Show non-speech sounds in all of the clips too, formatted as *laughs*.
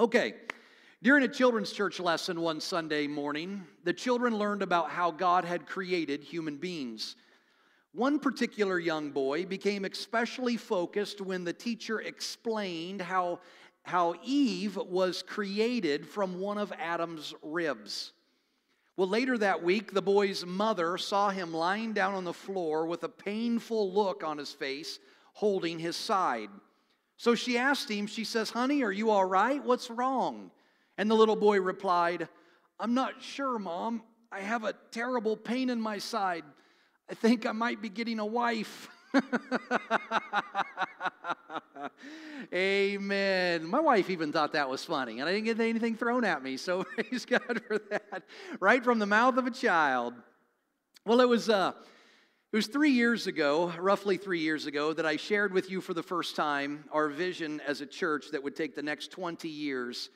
Okay, during a children's church lesson one Sunday morning, the children learned about how God had created human beings. One particular young boy became especially focused when the teacher explained how, how Eve was created from one of Adam's ribs. Well, later that week, the boy's mother saw him lying down on the floor with a painful look on his face, holding his side. So she asked him, she says, Honey, are you all right? What's wrong? And the little boy replied, I'm not sure, Mom. I have a terrible pain in my side. I think I might be getting a wife. *laughs* Amen. My wife even thought that was funny, and I didn't get anything thrown at me, so *laughs* praise God for that. Right from the mouth of a child. Well, it was uh, it was three years ago, roughly three years ago, that I shared with you for the first time our vision as a church that would take the next 20 years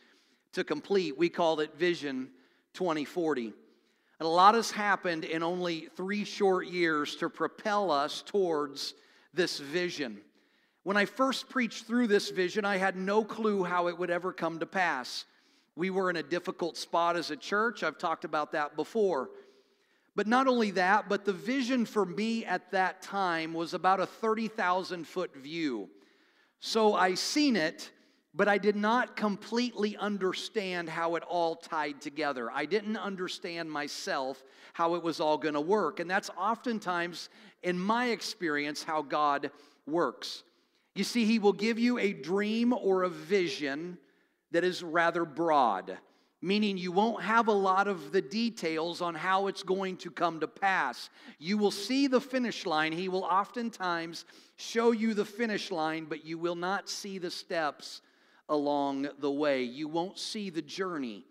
to complete. We called it Vision 2040. And a lot has happened in only three short years to propel us towards this vision. When I first preached through this vision, I had no clue how it would ever come to pass. We were in a difficult spot as a church. I've talked about that before. But not only that, but the vision for me at that time was about a 30,000 foot view. So I seen it, but I did not completely understand how it all tied together. I didn't understand myself how it was all going to work. And that's oftentimes, in my experience, how God works. You see, He will give you a dream or a vision that is rather broad, meaning you won't have a lot of the details on how it's going to come to pass. You will see the finish line. He will oftentimes show you the finish line, but you will not see the steps along the way. You won't see the journey.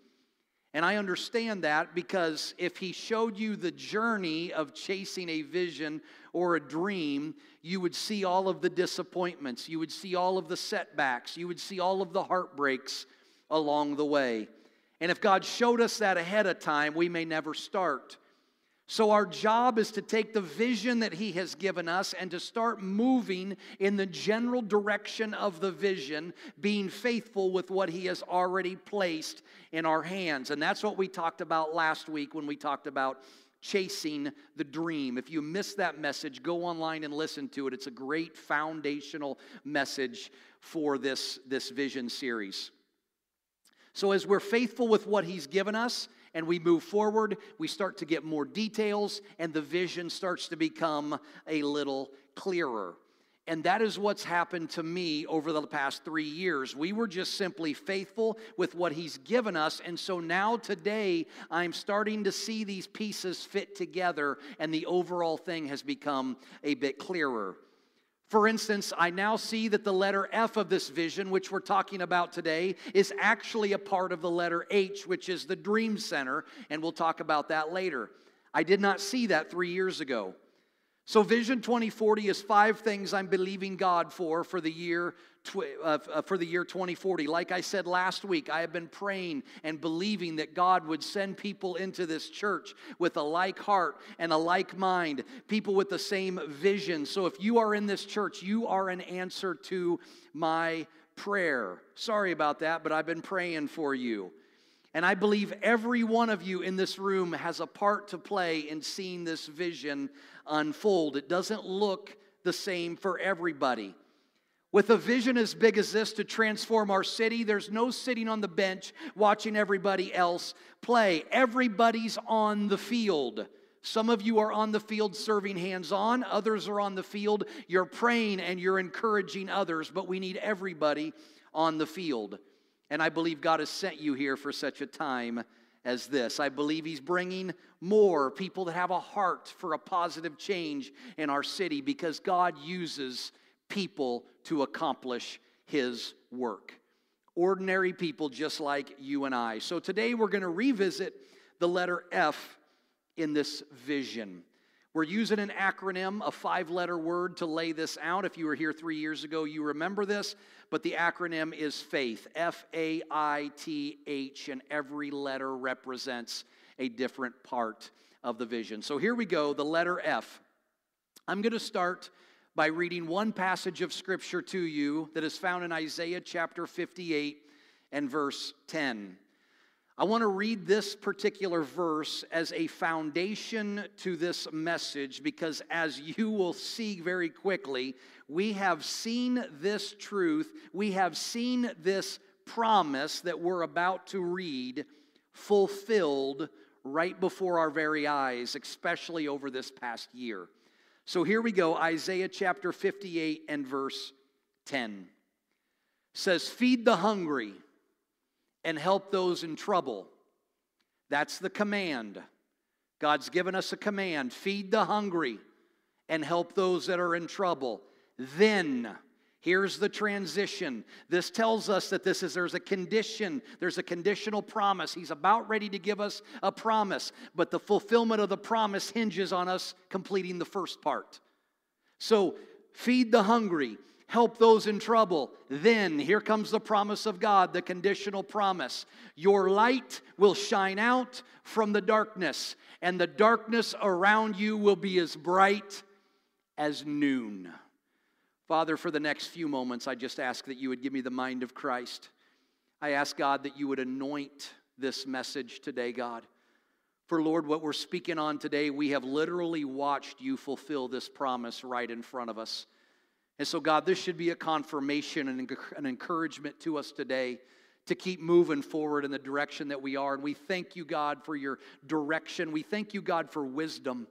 And I understand that because if he showed you the journey of chasing a vision or a dream, you would see all of the disappointments, you would see all of the setbacks, you would see all of the heartbreaks along the way. And if God showed us that ahead of time, we may never start. So, our job is to take the vision that He has given us and to start moving in the general direction of the vision, being faithful with what He has already placed in our hands. And that's what we talked about last week when we talked about chasing the dream. If you missed that message, go online and listen to it. It's a great foundational message for this, this vision series. So, as we're faithful with what He's given us, and we move forward, we start to get more details, and the vision starts to become a little clearer. And that is what's happened to me over the past three years. We were just simply faithful with what He's given us. And so now, today, I'm starting to see these pieces fit together, and the overall thing has become a bit clearer. For instance, I now see that the letter F of this vision, which we're talking about today, is actually a part of the letter H, which is the dream center, and we'll talk about that later. I did not see that three years ago. So, Vision 2040 is five things I'm believing God for for the year uh, uh, for the year 2040. Like I said last week, I have been praying and believing that God would send people into this church with a like heart and a like mind, people with the same vision. So, if you are in this church, you are an answer to my prayer. Sorry about that, but I've been praying for you. And I believe every one of you in this room has a part to play in seeing this vision unfold. It doesn't look the same for everybody. With a vision as big as this to transform our city, there's no sitting on the bench watching everybody else play. Everybody's on the field. Some of you are on the field serving hands on, others are on the field. You're praying and you're encouraging others, but we need everybody on the field. And I believe God has sent you here for such a time as this. I believe He's bringing more people that have a heart for a positive change in our city because God uses people to accomplish His work. Ordinary people just like you and I. So today we're going to revisit the letter F in this vision. We're using an acronym, a five letter word to lay this out. If you were here three years ago, you remember this, but the acronym is FAITH, F A I T H, and every letter represents a different part of the vision. So here we go, the letter F. I'm going to start by reading one passage of scripture to you that is found in Isaiah chapter 58 and verse 10. I want to read this particular verse as a foundation to this message because, as you will see very quickly, we have seen this truth, we have seen this promise that we're about to read fulfilled right before our very eyes, especially over this past year. So here we go Isaiah chapter 58 and verse 10 says, Feed the hungry and help those in trouble. That's the command. God's given us a command feed the hungry and help those that are in trouble. Then, here's the transition. This tells us that this is there's a condition, there's a conditional promise. He's about ready to give us a promise, but the fulfillment of the promise hinges on us completing the first part. So, feed the hungry help those in trouble. Then, here comes the promise of God, the conditional promise. Your light will shine out from the darkness, and the darkness around you will be as bright as noon. Father, for the next few moments, I just ask that you would give me the mind of Christ. I ask God that you would anoint this message today, God. For Lord, what we're speaking on today, we have literally watched you fulfill this promise right in front of us. And so, God, this should be a confirmation and an encouragement to us today to keep moving forward in the direction that we are. And we thank you, God, for your direction. We thank you, God, for wisdom.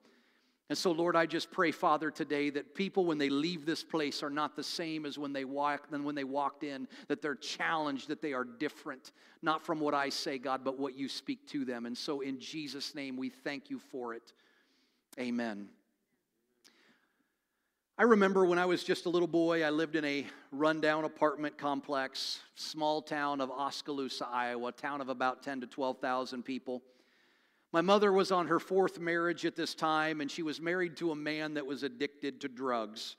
And so, Lord, I just pray, Father, today that people, when they leave this place, are not the same as when they walk than when they walked in. That they're challenged, that they are different, not from what I say, God, but what you speak to them. And so, in Jesus' name, we thank you for it. Amen. I remember when I was just a little boy, I lived in a rundown apartment complex, small town of Oskaloosa, Iowa, town of about 10 to 12,000 people. My mother was on her fourth marriage at this time, and she was married to a man that was addicted to drugs.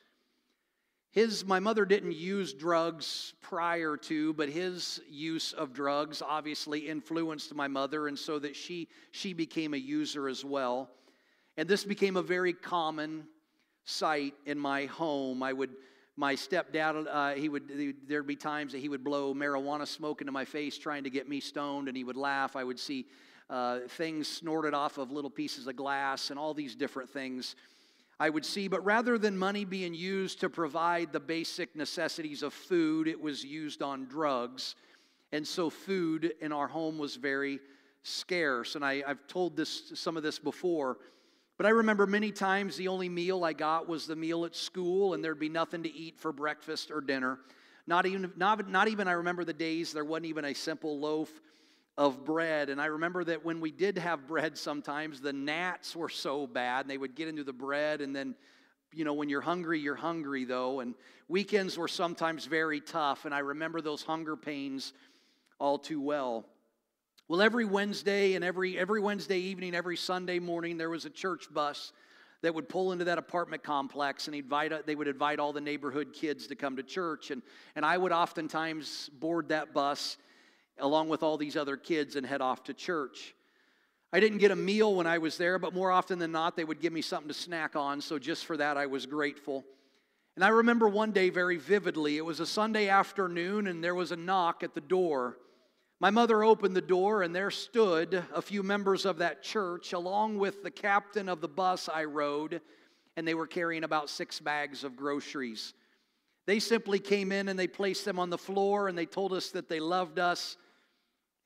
His, my mother didn't use drugs prior to, but his use of drugs obviously influenced my mother, and so that she, she became a user as well. And this became a very common sight in my home. I would, my stepdad, uh, he would, there'd be times that he would blow marijuana smoke into my face trying to get me stoned, and he would laugh. I would see uh, things snorted off of little pieces of glass and all these different things. I would see, but rather than money being used to provide the basic necessities of food, it was used on drugs. And so food in our home was very scarce. And I, have told this some of this before. But I remember many times the only meal I got was the meal at school, and there'd be nothing to eat for breakfast or dinner. Not even, not, not even, I remember the days there wasn't even a simple loaf of bread. And I remember that when we did have bread, sometimes the gnats were so bad, and they would get into the bread, and then, you know, when you're hungry, you're hungry, though. And weekends were sometimes very tough, and I remember those hunger pains all too well. Well, every Wednesday and every, every Wednesday evening, every Sunday morning, there was a church bus that would pull into that apartment complex and invite, they would invite all the neighborhood kids to come to church. And, and I would oftentimes board that bus along with all these other kids and head off to church. I didn't get a meal when I was there, but more often than not, they would give me something to snack on. So just for that, I was grateful. And I remember one day very vividly. It was a Sunday afternoon, and there was a knock at the door. My mother opened the door, and there stood a few members of that church, along with the captain of the bus I rode, and they were carrying about six bags of groceries. They simply came in and they placed them on the floor, and they told us that they loved us.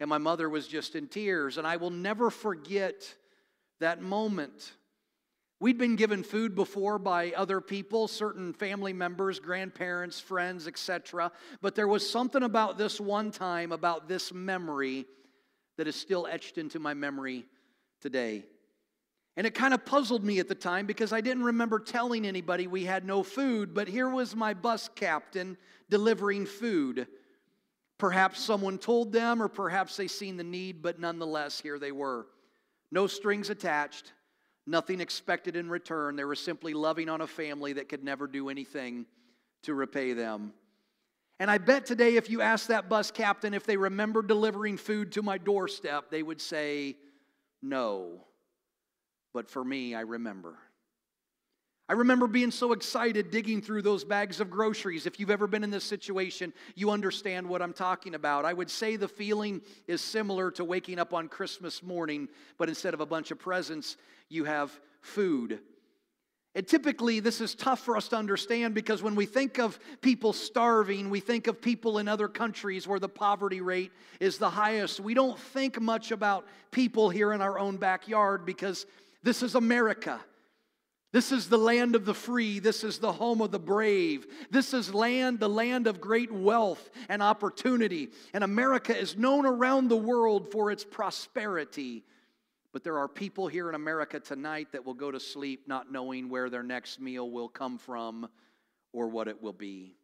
And my mother was just in tears. And I will never forget that moment. We'd been given food before by other people, certain family members, grandparents, friends, etc. But there was something about this one time, about this memory, that is still etched into my memory today. And it kind of puzzled me at the time because I didn't remember telling anybody we had no food, but here was my bus captain delivering food. Perhaps someone told them, or perhaps they seen the need, but nonetheless, here they were. No strings attached, nothing expected in return. They were simply loving on a family that could never do anything to repay them. And I bet today, if you ask that bus captain if they remember delivering food to my doorstep, they would say, No. But for me, I remember. I remember being so excited digging through those bags of groceries. If you've ever been in this situation, you understand what I'm talking about. I would say the feeling is similar to waking up on Christmas morning, but instead of a bunch of presents, you have food. And typically, this is tough for us to understand because when we think of people starving, we think of people in other countries where the poverty rate is the highest. We don't think much about people here in our own backyard because this is America. This is the land of the free. This is the home of the brave. This is land, the land of great wealth and opportunity. And America is known around the world for its prosperity. But there are people here in America tonight that will go to sleep not knowing where their next meal will come from or what it will be.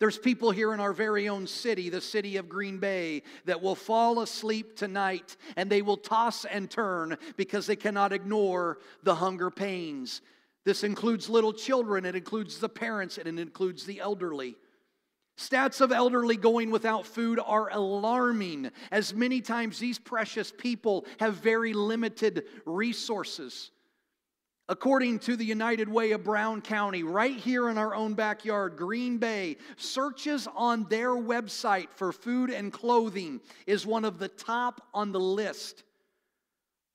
There's people here in our very own city, the city of Green Bay, that will fall asleep tonight and they will toss and turn because they cannot ignore the hunger pains. This includes little children, it includes the parents, and it includes the elderly. Stats of elderly going without food are alarming, as many times these precious people have very limited resources. According to the United Way of Brown County, right here in our own backyard, Green Bay, searches on their website for food and clothing is one of the top on the list.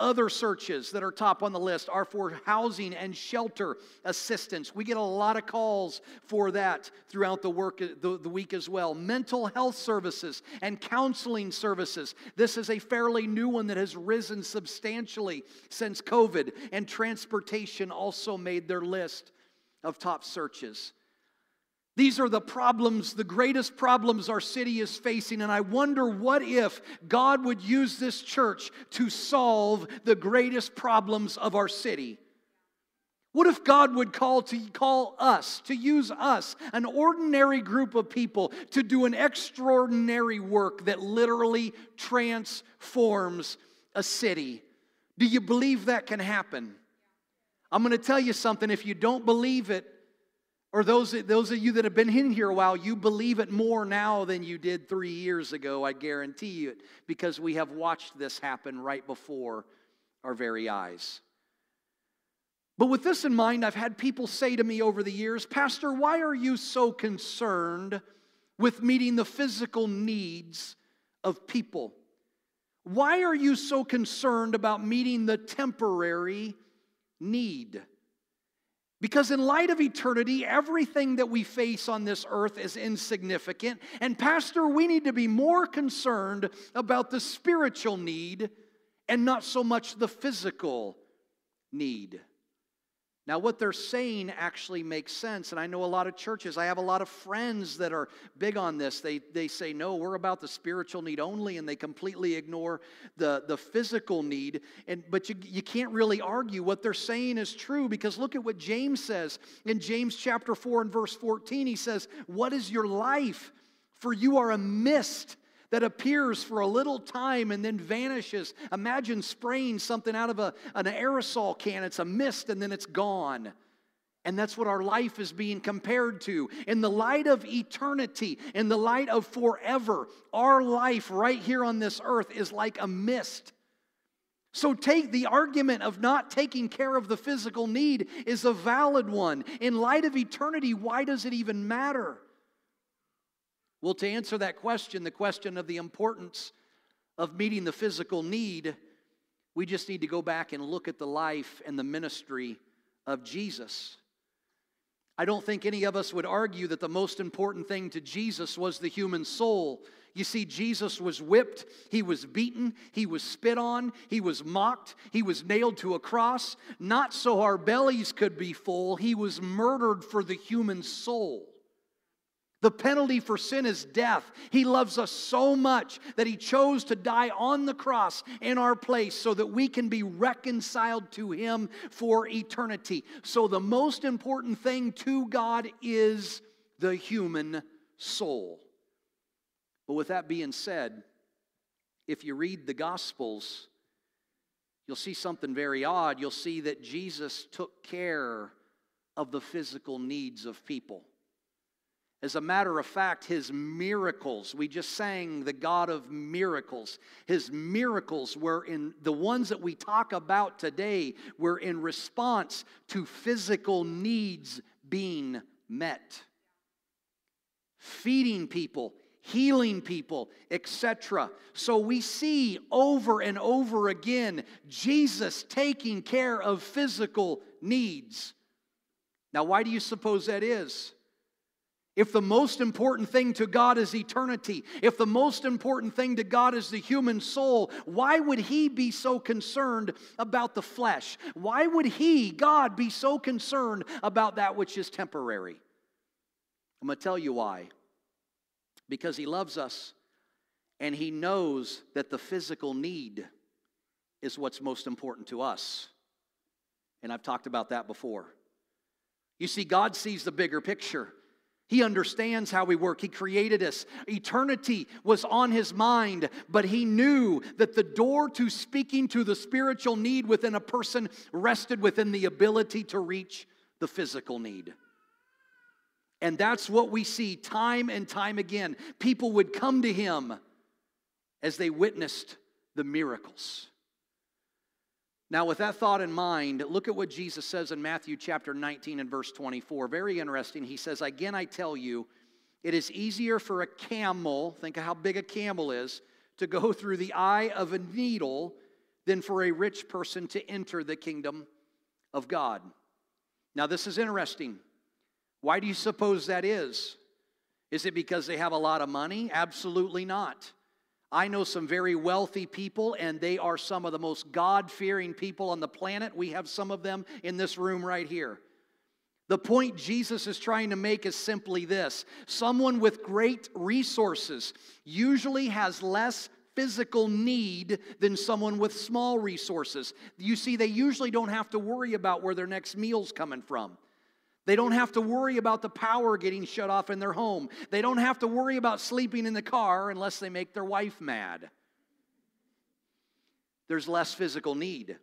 Other searches that are top on the list are for housing and shelter assistance. We get a lot of calls for that throughout the work the, the week as well. Mental health services and counseling services. This is a fairly new one that has risen substantially since COVID, and transportation also made their list of top searches. These are the problems, the greatest problems our city is facing. And I wonder what if God would use this church to solve the greatest problems of our city? What if God would call to call us, to use us, an ordinary group of people, to do an extraordinary work that literally transforms a city? Do you believe that can happen? I'm going to tell you something. If you don't believe it, or those, those of you that have been in here a while, you believe it more now than you did three years ago, I guarantee you because we have watched this happen right before our very eyes. But with this in mind, I've had people say to me over the years, Pastor, why are you so concerned with meeting the physical needs of people? Why are you so concerned about meeting the temporary need? Because, in light of eternity, everything that we face on this earth is insignificant. And, Pastor, we need to be more concerned about the spiritual need and not so much the physical need. Now, what they're saying actually makes sense. And I know a lot of churches, I have a lot of friends that are big on this. They, they say, no, we're about the spiritual need only, and they completely ignore the, the physical need. And, but you, you can't really argue what they're saying is true because look at what James says. In James chapter 4 and verse 14, he says, What is your life? For you are a mist that appears for a little time and then vanishes. Imagine spraying something out of a, an aerosol can, it's a mist and then it's gone. And that's what our life is being compared to. In the light of eternity, in the light of forever, our life right here on this earth is like a mist. So, take the argument of not taking care of the physical need is a valid one. In light of eternity, why does it even matter? Well, to answer that question, the question of the importance of meeting the physical need, we just need to go back and look at the life and the ministry of Jesus. I don't think any of us would argue that the most important thing to Jesus was the human soul. You see, Jesus was whipped, he was beaten, he was spit on, he was mocked, he was nailed to a cross, not so our bellies could be full, he was murdered for the human soul. The penalty for sin is death. He loves us so much that He chose to die on the cross in our place so that we can be reconciled to Him for eternity. So, the most important thing to God is the human soul. But with that being said, if you read the Gospels, you'll see something very odd. You'll see that Jesus took care of the physical needs of people. As a matter of fact, his miracles, we just sang the God of miracles. His miracles were in the ones that we talk about today, were in response to physical needs being met. Feeding people, healing people, etc. So we see over and over again Jesus taking care of physical needs. Now, why do you suppose that is? If the most important thing to God is eternity, if the most important thing to God is the human soul, why would He be so concerned about the flesh? Why would He, God, be so concerned about that which is temporary? I'm going to tell you why. Because He loves us and He knows that the physical need is what's most important to us. And I've talked about that before. You see, God sees the bigger picture. He understands how we work. He created us. Eternity was on his mind, but he knew that the door to speaking to the spiritual need within a person rested within the ability to reach the physical need. And that's what we see time and time again. People would come to him as they witnessed the miracles. Now, with that thought in mind, look at what Jesus says in Matthew chapter 19 and verse 24. Very interesting. He says, Again, I tell you, it is easier for a camel, think of how big a camel is, to go *laughs* through the eye of a needle than for a rich person to enter the kingdom of God. Now, this is interesting. Why do you suppose that is? Is it because they have a lot of money? Absolutely not. I know some very wealthy people, and they are some of the most God fearing people on the planet. We have some of them in this room right here. The point Jesus is trying to make is simply this someone with great resources usually has less physical need than someone with small resources. You see, they usually don't have to worry about where their next meal's coming from. They don't have to worry about the power getting shut off in their home. They don't have to worry about sleeping in the car unless they make their wife mad. There's less physical need.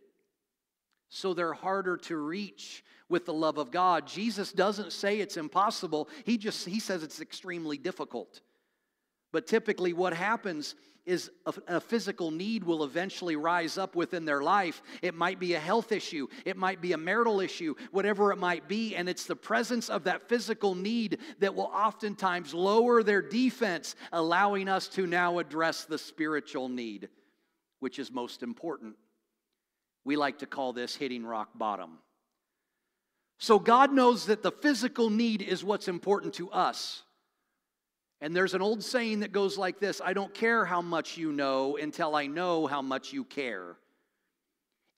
So they're harder to reach with the love of God. Jesus doesn't say it's impossible. He just he says it's extremely difficult. But typically what happens is a, a, physical need will eventually rise up within their life. It might be a health issue, it might be a marital issue, whatever it might be. And it's the presence of that physical need that will oftentimes lower their defense, allowing us to now address the spiritual need, which is most important. We like to call this hitting rock bottom. So God knows that the physical need is what's important to us. And there's an old saying that goes like this I don't care how much you know until I know how much you care.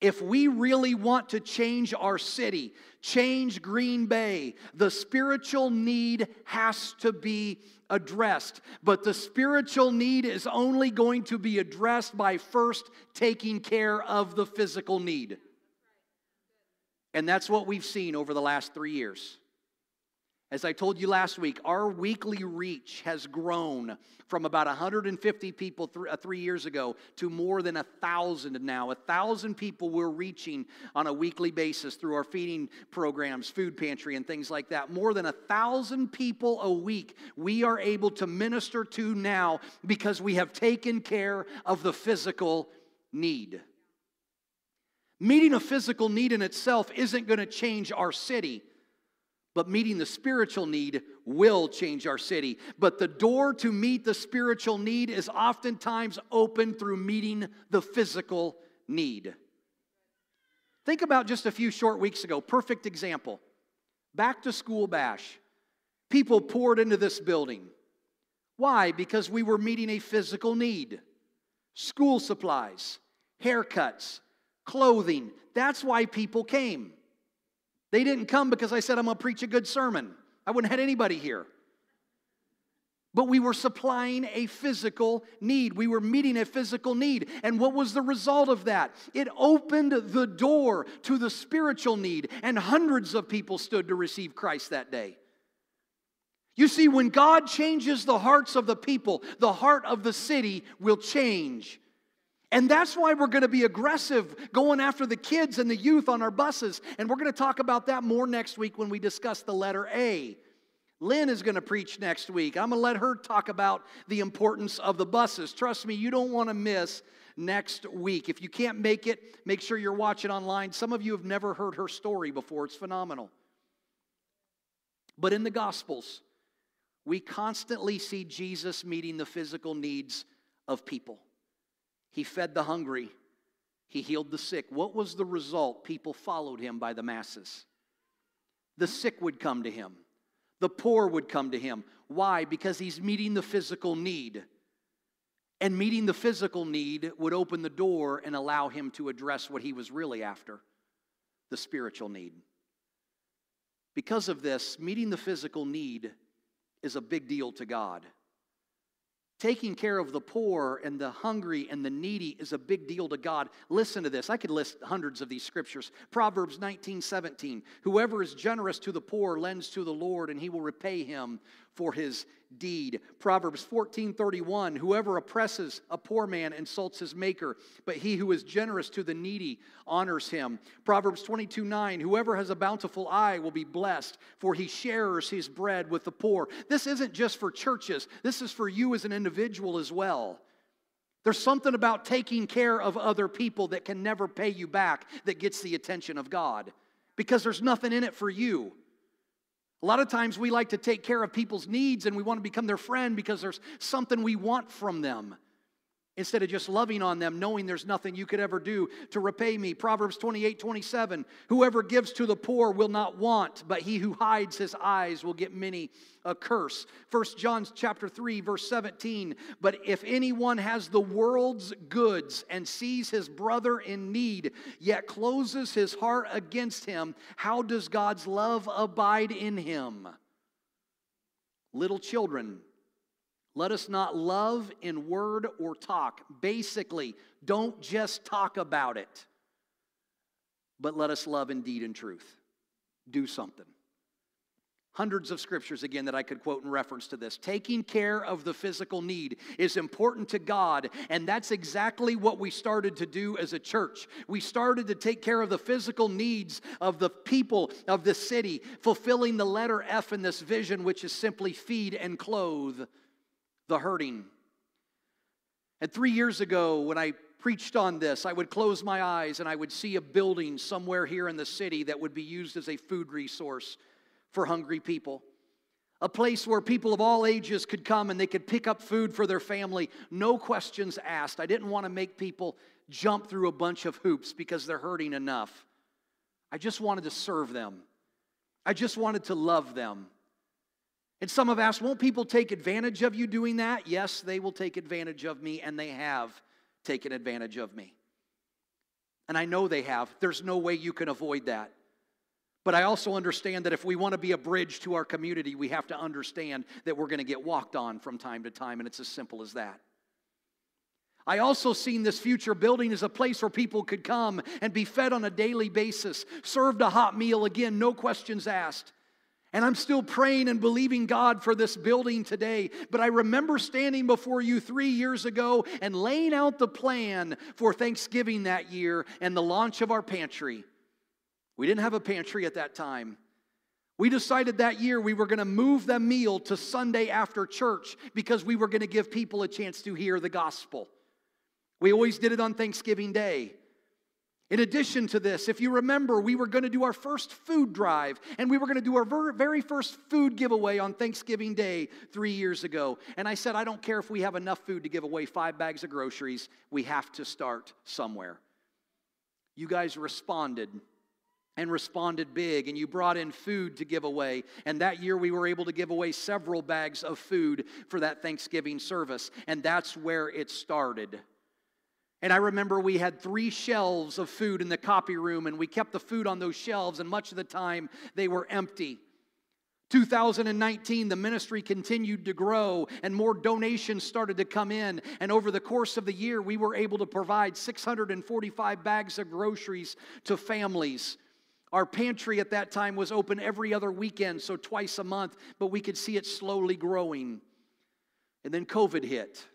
If we really want to change our city, change Green Bay, the spiritual need has to be addressed. But the spiritual need is only going to be addressed by first taking care of the physical need. And that's what we've seen over the last three years. As I told you last week, our weekly reach has grown from about 150 people uh, three years ago to more than a thousand now. A thousand people we're reaching on a weekly basis through our feeding programs, food pantry, and things like that. More than a thousand people a week we are able to minister to now because we have taken care of the physical need. Meeting a physical need in itself isn't going to change our city but meeting the spiritual need will change our city. But the door to meet the spiritual need is oftentimes open through meeting the physical need. Think about just a few short weeks ago, perfect example. Back to school bash. People poured into this building. Why? Because we were meeting a physical need. School supplies, haircuts, clothing. That's why people came. They didn't come because I said I'm going to preach a good sermon. I wouldn't have had anybody here. But we were supplying a physical need. We were meeting a physical need. And what was the result of that? It opened the door to the spiritual need, and hundreds of people stood to receive Christ that day. You see, when God changes the hearts of the people, the heart of the city will change. And that's why we're going to be aggressive going after the kids and the youth on our buses. And we're going to talk about that more next week when we discuss the letter A. Lynn is going to preach next week. I'm going to let her talk about the importance of the buses. Trust me, you don't want to miss next week. If you can't make it, make sure you're watching online. Some of you have never heard her story before, it's phenomenal. But in the Gospels, we constantly see Jesus meeting the physical needs of people. He fed the hungry, he healed the sick. What was the result? People followed him by the masses. The sick would come to him, the poor would come to him. Why? Because he's meeting the physical need. And meeting the physical need would open the door and allow him to address what he was really after the spiritual need. Because of this, meeting the physical need is a big deal to God. Taking care of the poor and the hungry and the needy is a big deal to God. Listen to this. I could list hundreds of these scriptures. Proverbs 19 17. Whoever is generous to the poor lends to the Lord, and he will repay him for his deed. Proverbs 14:31 Whoever oppresses a poor man insults his maker, but he who is generous to the needy honors him. Proverbs 22:9 Whoever has a bountiful eye will be blessed, for he shares his bread with the poor. This isn't just for churches. This is for you as an individual as well. There's something about taking care of other people that can never pay you back that gets the attention of God because there's nothing in it for you. A lot of times we like to take care of people's needs and we want to become their friend because there's something we want from them instead of just loving on them, knowing there's nothing you could ever do to repay me. Proverbs 28 27 Whoever gives to the poor will not want, but he who hides his eyes will get many a curse. First John chapter 3 verse 17 But if anyone has the world's goods and sees his brother in need, yet closes his heart against him, how does God's love abide in him? Little children, let us not love in word or talk. Basically, don't just talk about it, but let us love in deed and truth. Do something. Hundreds of scriptures again that I could quote in reference to this. Taking care of the physical need is important to God, and that's exactly what we started to do as a church. We started to take care of the physical needs of the people of the city, fulfilling the letter F in this vision, which is simply feed and clothe the hurting. And three years ago, when I preached on this, I would close my eyes and I would see a building somewhere here in the city that would be used as a food resource for hungry people. A place where people of all ages could come and they could pick up food for their family, no questions asked. I didn't want to make people jump through a bunch of hoops because they're hurting enough. I just wanted to serve them, I just wanted to love them. And some have asked, won't people take advantage of you doing that? Yes, they will take advantage of me, and they have taken advantage of me. And I know they have. There's no way you can avoid that. But I also understand that if we want to be a bridge to our community, we have to understand that we're going to get walked on from time to time, and it's as simple as that. I also seen this future building as a place where people could come and be fed on a daily basis, served a hot meal again, no questions asked. And I'm still praying and believing God for this building today. But I remember standing before you three years ago and laying out the plan for Thanksgiving that year and the launch of our pantry. We didn't have a pantry at that time. We decided that year we were going to move the meal to Sunday after church because we were going to give people a chance to hear the gospel. We always did it on Thanksgiving Day. In addition to this, if you remember, we were going to do our first food drive and we were going to do our very first food giveaway on Thanksgiving Day three years ago. And I said, I don't care if we have enough food to give away five bags of groceries, we have to start somewhere. You guys responded and responded big, and you brought in food to give away. And that year, we were able to give away several bags of food for that Thanksgiving service. And that's where it started. And I remember we had three shelves of food in the copy room, and we kept the food on those shelves, and much of the time they were empty. 2019, the ministry continued to grow and more donations started to come in. And over the course of the year, we were able to provide 645 bags of groceries to families. Our pantry at that time was open every other weekend, so twice a month, but we could see it slowly growing. And then COVID hit.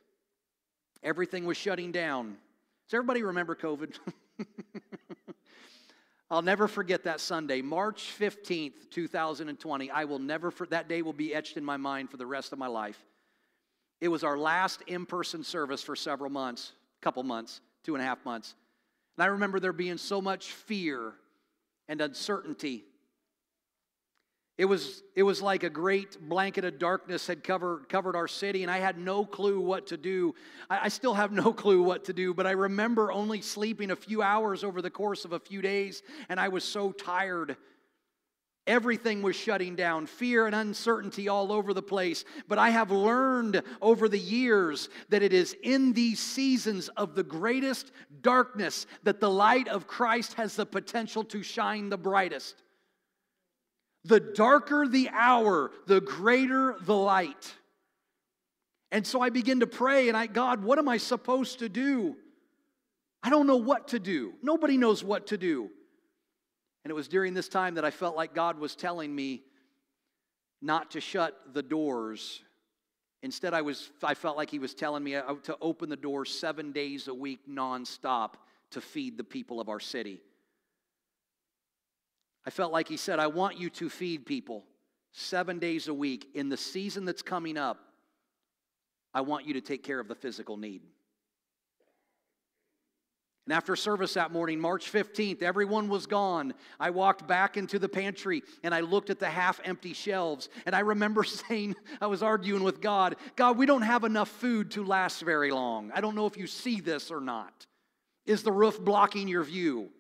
Everything was shutting down. Does everybody remember COVID? *laughs* I'll never forget that Sunday, March 15th, 2020. I will never, for, that day will be etched in my mind for the rest of my life. It was our last in person service for several months, couple months, two and a half months. And I remember there being so much fear and uncertainty it was, it was like a great blanket of darkness had covered, covered our city, and I had no clue what to do. I, I still have no *laughs* clue what to do, but I remember only sleeping a few hours over the course of a few days, and I was so tired. Everything was shutting down, fear and uncertainty all over the place. But I have learned over the years that it is in these seasons of the greatest darkness that the light of Christ has the potential to shine the brightest. The darker the hour, the greater the light. And so I begin to pray, and I, God, what am I supposed to do? I don't know what to do. Nobody knows what to do. And it was during this time that I felt like God was telling me not to shut the doors. Instead, I, was, I felt like He was telling me uh, to open the doors seven days a week nonstop to feed the people of our city. I felt like he said, I want you to feed people seven days a week. In the season that's coming up, I want you to take care of the physical need. And after service that morning, March 15th, everyone was gone. I walked back into the pantry and I looked at the half empty shelves. And I remember *laughs* saying, I was arguing with God, God, we don't have enough food to last very long. I don't know if you see this or not. Is the roof blocking your view?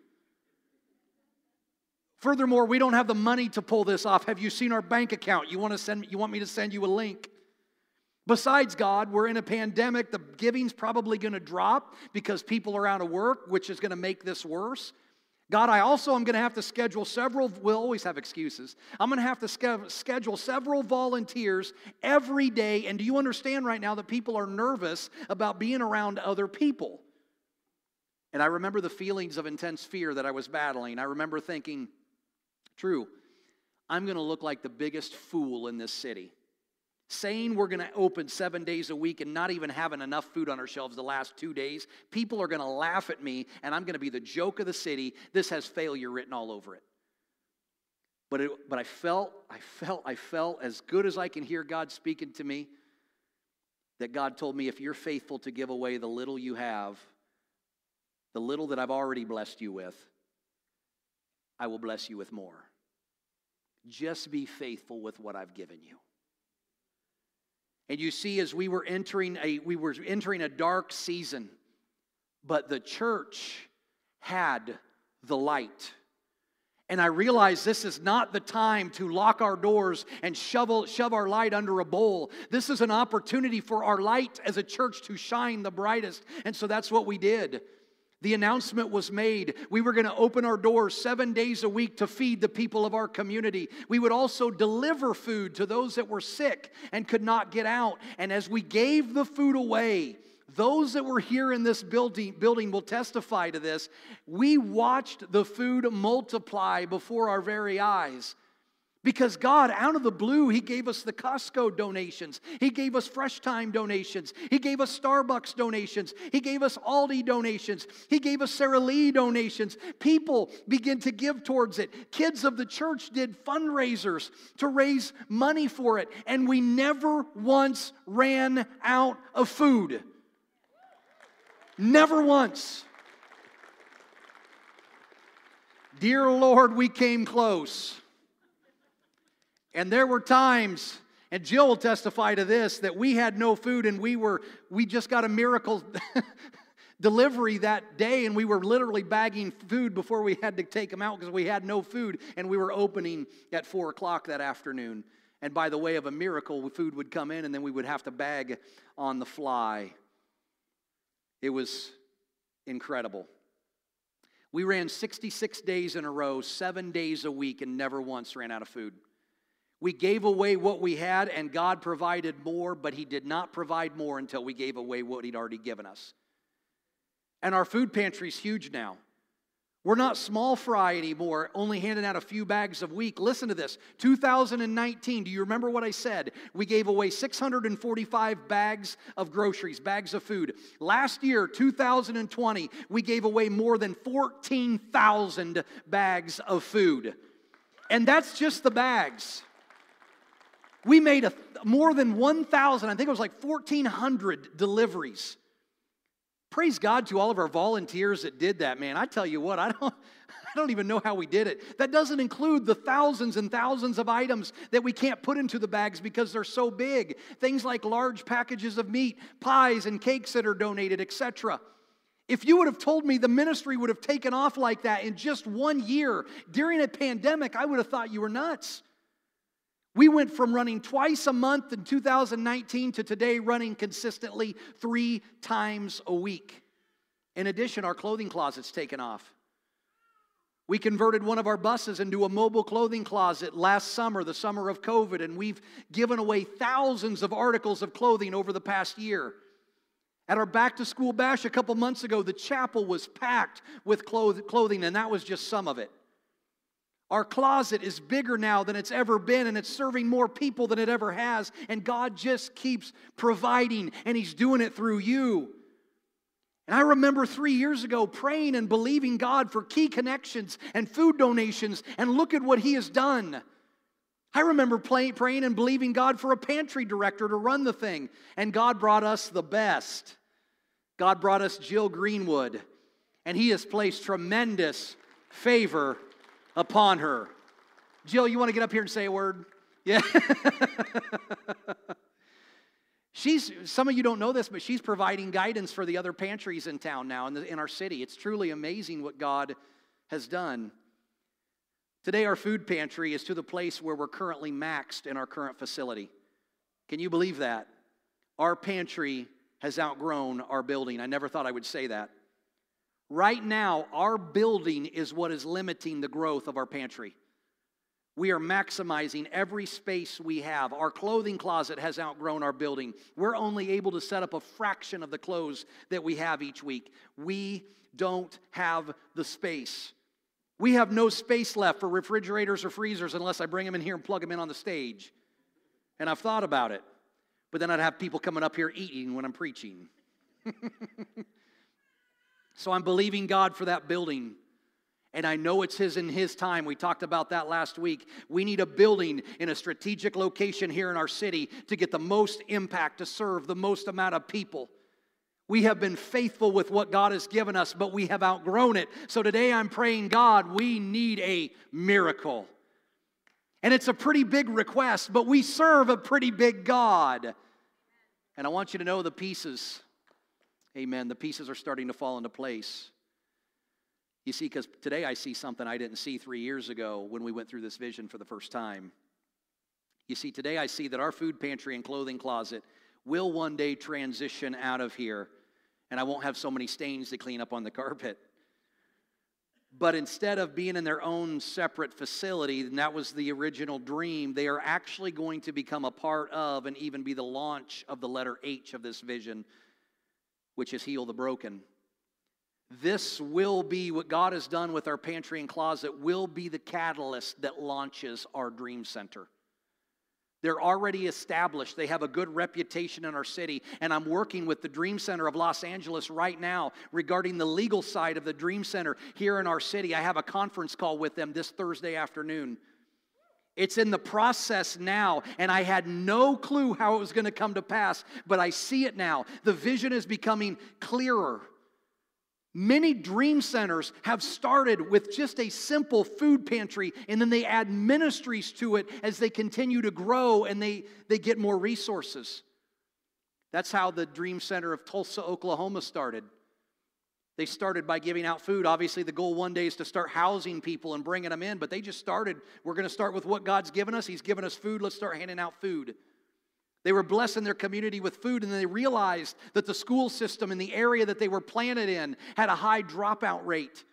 Furthermore, we don't have the money to pull this off. Have you seen our bank account? You want to send you want me to send you a link? Besides God, we're in a pandemic. The giving's probably going to drop because people are out of work, which is going to make this worse. God, I also am going to have to schedule several, we'll always have excuses. I'm going to have to schedule several volunteers every day. And do you understand right now that people are nervous about being around other people? And I remember the feelings of intense fear that I was battling. I remember thinking, True. I'm going to look like the biggest fool in this city. Saying we're going to open seven days a week and not even having enough food on our shelves the last two days, people are going to laugh at me and I'm going to be the joke of the city. This has failure written all over it. But, it, but I felt, I felt, I felt as good as I can hear God speaking to me that God told me if you're faithful to give away the little you have, the little that I've already blessed you with, I will bless you with more. Just be faithful with what I've given you. And you see, as we were entering a we were entering a dark season, but the church had the light. And I realized this is not the time to lock our doors and shovel, shove our light under a bowl. This is an opportunity for our light as a church to shine the brightest. And so that's what we did. The announcement was made. We were going to open our doors seven days a week to feed the people of our community. We would also deliver food to those that were sick and could not get out. And as we gave the food away, those that were here in this building, building will testify to this. We watched the food multiply before our very eyes. Because God, out of the blue, He gave us the Costco donations. He gave us Fresh Thyme donations. He gave us Starbucks donations. He gave us Aldi donations. He gave us Sara Lee donations. People begin to give towards it. Kids of the church did fundraisers to raise money for it. And we never once ran out of food. Never once. Dear Lord, we came close. And there were times, and Jill will testify to this, that we had no food and we were, we just got a miracle *laughs* delivery that day and we were literally bagging food before we had to take them out because we had no food and we were opening at four o'clock that afternoon. And by the way of a miracle, food would come in and then we would have to bag on the fly. It was incredible. We ran 66 days in a row, seven days a week, and never once ran out of food. We gave away what we had, and God provided more, but He did not provide more until we gave away what He'd already given us. And our food pantry is huge now. We're not small fry anymore, only handing out a few bags a week. Listen to this 2019, do you remember what I said? We gave away 645 bags of groceries, bags of food. Last year, 2020, we gave away more than 14,000 bags of food. And that's just the bags. We made a, more than 1,000, I think it was like 1,400 deliveries Praise God to all of our volunteers that did that, man. I tell you what, I don't, *laughs* I don't even know how we did it. That doesn't include the thousands and thousands of items that we can't put into the bags because they're so big. Things like large packages of meat, pies, and cakes that are donated, etc. If you would have told me the ministry would have taken off like that in just one year during a pandemic, I would have thought you were nuts. We went from running twice a month in 2019 to today running consistently three times a week. In addition, our clothing closet's taken off. We converted one of our buses into a mobile clothing closet last summer, the summer of COVID, and we've given away thousands of articles of clothing over the past year. At our back to school bash a couple months ago, the chapel was packed with clothing, and that was just some of it. Our closet is bigger now than it's ever been, and it's serving more people than it ever has. And God just keeps providing, and He's doing it through you. And I remember three years ago praying and believing God for key connections and food donations, and look at what He has done. I remember praying and believing God for a pantry director to run the thing, and God brought us the best. God brought us Jill Greenwood, and He has placed tremendous favor upon her. Jill, you want to get up here and say a word? Yeah. *laughs* she's some of you don't know this, but she's providing guidance for the other pantries in town now in, the, in our city. It's truly amazing what God has done. Today, our food pantry is to the place where we're currently maxed in our current facility. Can you believe that? Our pantry has outgrown our building. I never thought I would say that. Right now, our building is what is limiting the growth of our pantry. We are maximizing every space we have. Our clothing closet has outgrown our building. We're only able to set up a fraction of the clothes that we have each week. We don't have the space. We have no space left for refrigerators or freezers unless I bring them in here and plug them in on the stage. And I've thought about it. But then I'd have people coming up here eating when I'm preaching. *laughs* So I'm believing God for that building. And I know it's His in His time. We talked about that last week. We need a building in a strategic location here in our city to get the most impact, to serve the most amount of people. We have been faithful with what God has given us, but we have outgrown it. So today I'm praying, God, we need a miracle. And it's a pretty big request, but we serve a pretty big God. And I want you to know the pieces Amen. The pieces are starting to fall into place. You see, because today I see something I didn't see three years ago when we went through this vision for the first time. You see, today I see that our food pantry and clothing closet will one day transition out of here, and I won't have so many stains to clean up on the *laughs* carpet. But instead of being in their own separate facility, and that was the original dream, they are actually going to become a part of and even be the launch of the letter H of this vision which is heal the broken. This will be what God has done with our pantry and closet, will be the catalyst that launches our dream center. They're already established. They have a good reputation in our city. And I'm working with the Dream Center of Los Angeles right now regarding the legal side of the Dream Center here in our city. I have a conference call with them this Thursday afternoon. It's in the process now, and I had no clue how it was going to come to pass, but I see it now. The vision is becoming clearer. Many dream centers have started with just a simple food pantry, and then they add ministries to it as they continue to grow and they, they get more resources. That's how the Dream Center of Tulsa, Oklahoma started. They started by giving out food. Obviously, the goal one day is to start housing people and bringing them in, but they just started. We're going to start with what God's given us. He's given us food. Let's start handing out food. They were blessing their community with food, and they realized that the school system in the area that they were planted in had a high dropout rate.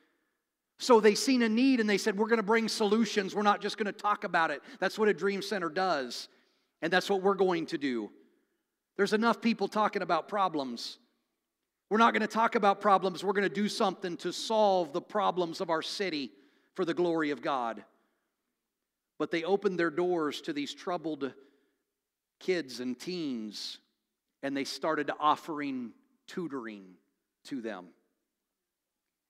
So they seen a need and they said, We're going to bring solutions. We're not just going to talk about it. That's what a dream center does, and that's what we're going to do. There's enough people talking about problems. We're not going to talk about problems. We're going to do something to solve the problems of our city for the glory of God. But they opened their doors to these troubled kids and teens, and they started offering tutoring to them.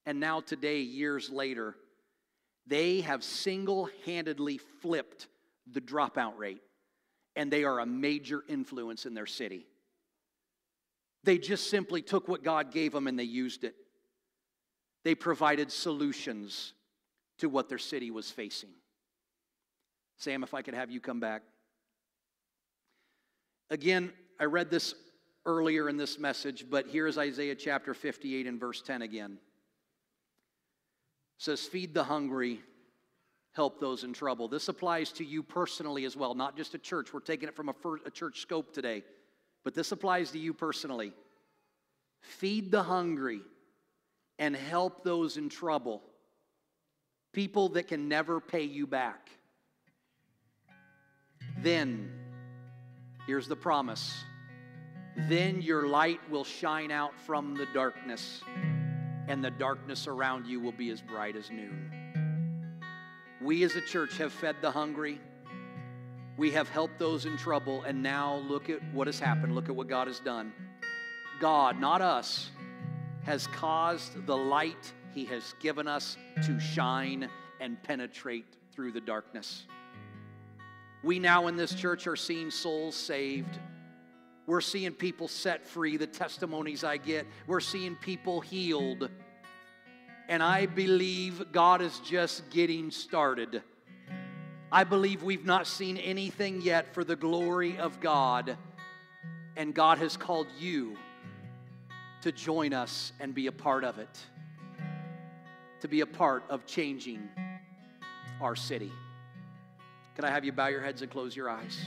And now, today, years later, they have single handedly flipped the dropout rate, and they are a major influence in their city. They just simply took what God gave them and they used it. They provided solutions to what their city was facing. Sam, if I could have you come back. Again, I read this earlier in this message, but here's Isaiah chapter 58 and verse 10 again. It says, Feed the hungry, help those in trouble. This applies to you personally as well, not just a church. We're taking it from a, a church scope today, but this applies to you personally. Feed the hungry and help those in trouble, people that can never pay you back. Then, here's the promise then your light will shine out from the darkness, and the darkness around you will be as bright as noon. We as a church have fed the hungry. We have helped those in trouble, and now look at what has happened. Look at what God has done. God, not us, has caused the light He has given us to shine and penetrate through the darkness. We now in this church are seeing souls saved. We're seeing people set free, the testimonies I get. We're seeing people healed. And I believe God is just getting started. I believe we've not seen anything yet for the glory of God. And God has called you to join us and be a part of it, to be a part of changing our city. Can I have you bow your heads and close your eyes?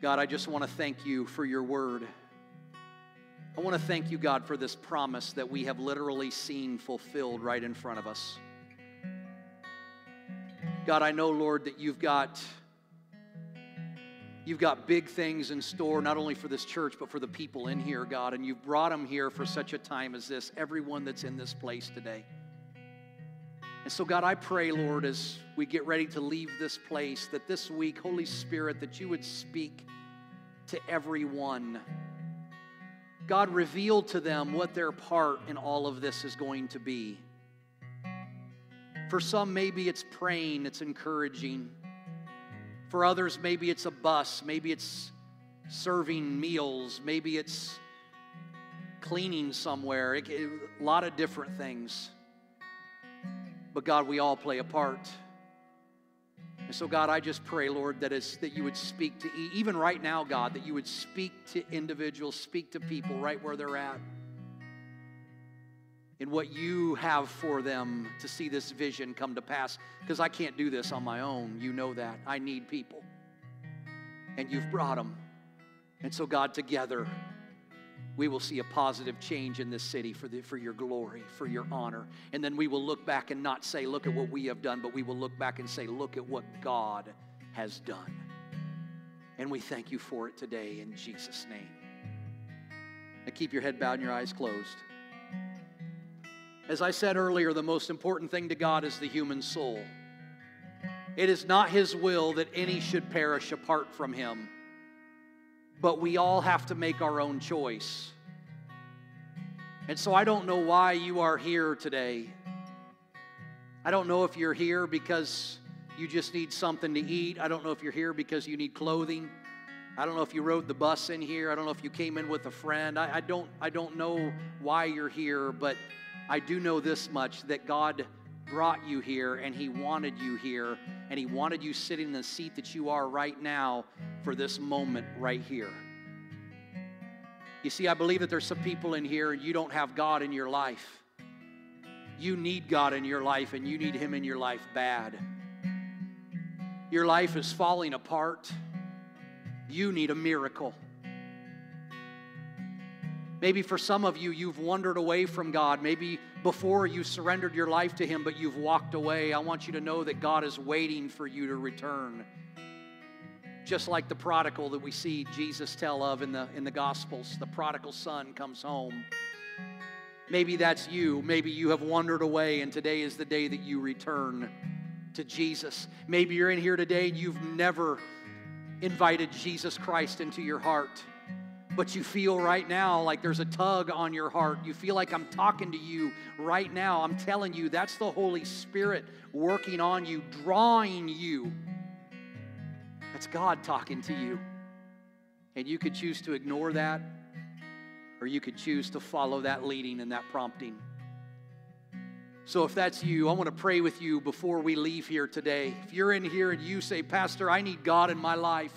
God, I just want to thank you for your word. I want to thank you, God, for this promise that we have literally seen fulfilled right in front of us. God, I know, Lord, that you've got you've got big things in store not only for this church but for the people in here, God, and you've brought them here for such a time as this, everyone that's in this place today. And so, God, I pray, Lord, as we get ready to leave this place, that this week, Holy Spirit, that you would speak to everyone. God, reveal to them what their part in all of this is going to be. For some, maybe it's praying, it's encouraging. For others, maybe it's a bus, maybe it's serving meals, maybe it's cleaning somewhere, it, it, a lot of different things. But God, we all play a part. And so, God, I just pray, Lord, that is, that you would speak to, even right now, God, that you would speak to individuals, speak to people right where they're at in what you have for them to see this vision come to pass. Because I can't do this on my own. You know that. I need people. And you've brought them. And so, God, together, we will see a positive change in this city for, the, for your glory, for your honor. And then we will look back and not say, look at what we have done, but we will look back and say, look at what God has done. And we thank you for it today in Jesus' name. Now keep your head bowed and your eyes closed. As I said earlier, the most important thing to God is the human soul. It is not His will that any should perish apart from Him but we all have to make our own choice. And so I don't know why you are here today. I don't know if you're here because you just need something to eat. I don't know if you're here because you need clothing. I don't know if you rode the bus in here. I don't know if you came in with a friend. I, I, don't, I don't know why you're here, but I do know this much that God brought you here and He wanted you here and He wanted you sitting in the seat that you are right now for this moment right here. You see, I believe that there's some people in here and you don't have God in your life. You need God in your life and you need Him in your life bad. Your life is falling apart. You need a miracle. Maybe for some of you, you've wandered away from God. Maybe before you surrendered your life to Him, but you've walked away. I want you to know that God is waiting for you to return. just like the prodigal that we see Jesus tell of in the, in the Gospels. The prodigal son comes home. Maybe that's you. Maybe you have wandered away, and today is the day that you return to Jesus. Maybe you're in here today and you've never invited Jesus Christ into your heart, but you feel right now like there's a tug on your heart. You feel like I'm talking to you right now. I'm telling you, that's the Holy Spirit working on you, drawing you. That's God talking to you. And you could choose to ignore that, or you could choose to follow that leading and that prompting. So, if that's you, I want to pray with you before we leave here today. If you're in here and you say, Pastor, I need God in my life,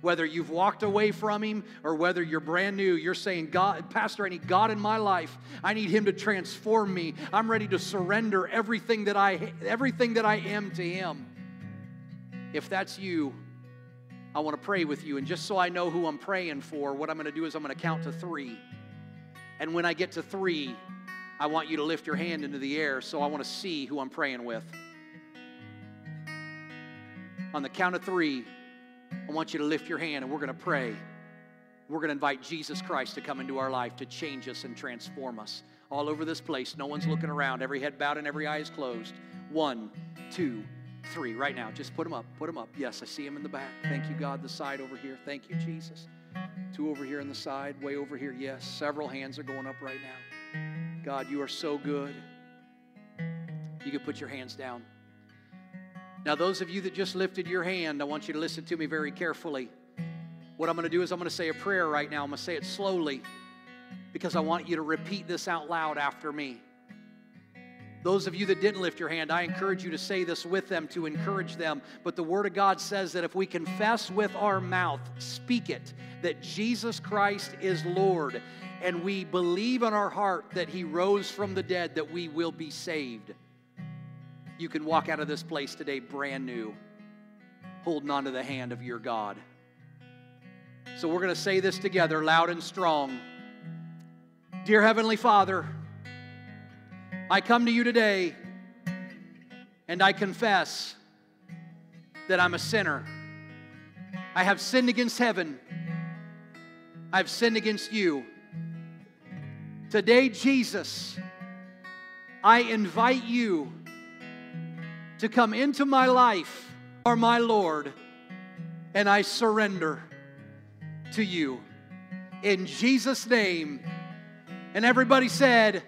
whether you've walked away from Him or whether you're brand new, you're saying, God, Pastor, I need God in my life. I need Him to transform me. I'm ready to surrender everything that I, everything that I am to Him. If that's you, I want to pray with you. And just so I know who I'm praying for, what I'm going to do is I'm going to count to three. And when I get to three, I want you to lift your hand into the air so I want to see who I'm praying with. On the count of three, I want you to lift your hand and we're going to pray. We're going to invite Jesus Christ to come into our life to change us and transform us. All over this place, no one's looking around, every head bowed and every eye is closed. One, two, three. Right now, just put them up, put them up. Yes, I see them in the back. Thank you, God. The side over here. Thank you, Jesus. Two over here on the side, way over here. Yes, several hands are going up right now. God, you are so good. You can put your hands down. Now, those of you that just lifted your hand, I want you to listen to me very carefully. What I'm going to do is I'm going to say a prayer right now. I'm going to say it slowly because I want you to repeat this out loud after me. Those of you that didn't lift your hand, I encourage you to say this with them to encourage them. But the Word of God says that if we confess with our mouth, speak it, that Jesus Christ is Lord, and we believe in our heart that He rose from the dead, that we will be saved. You can walk out of this place today brand new, holding onto the hand of your God. So we're going to say this together loud and strong. Dear Heavenly Father, I come to you today and I confess that I'm a sinner. I have sinned against heaven. I've sinned against you. Today, Jesus, I invite you to come into my life, or my Lord, and I surrender to you. In Jesus' name. And everybody said,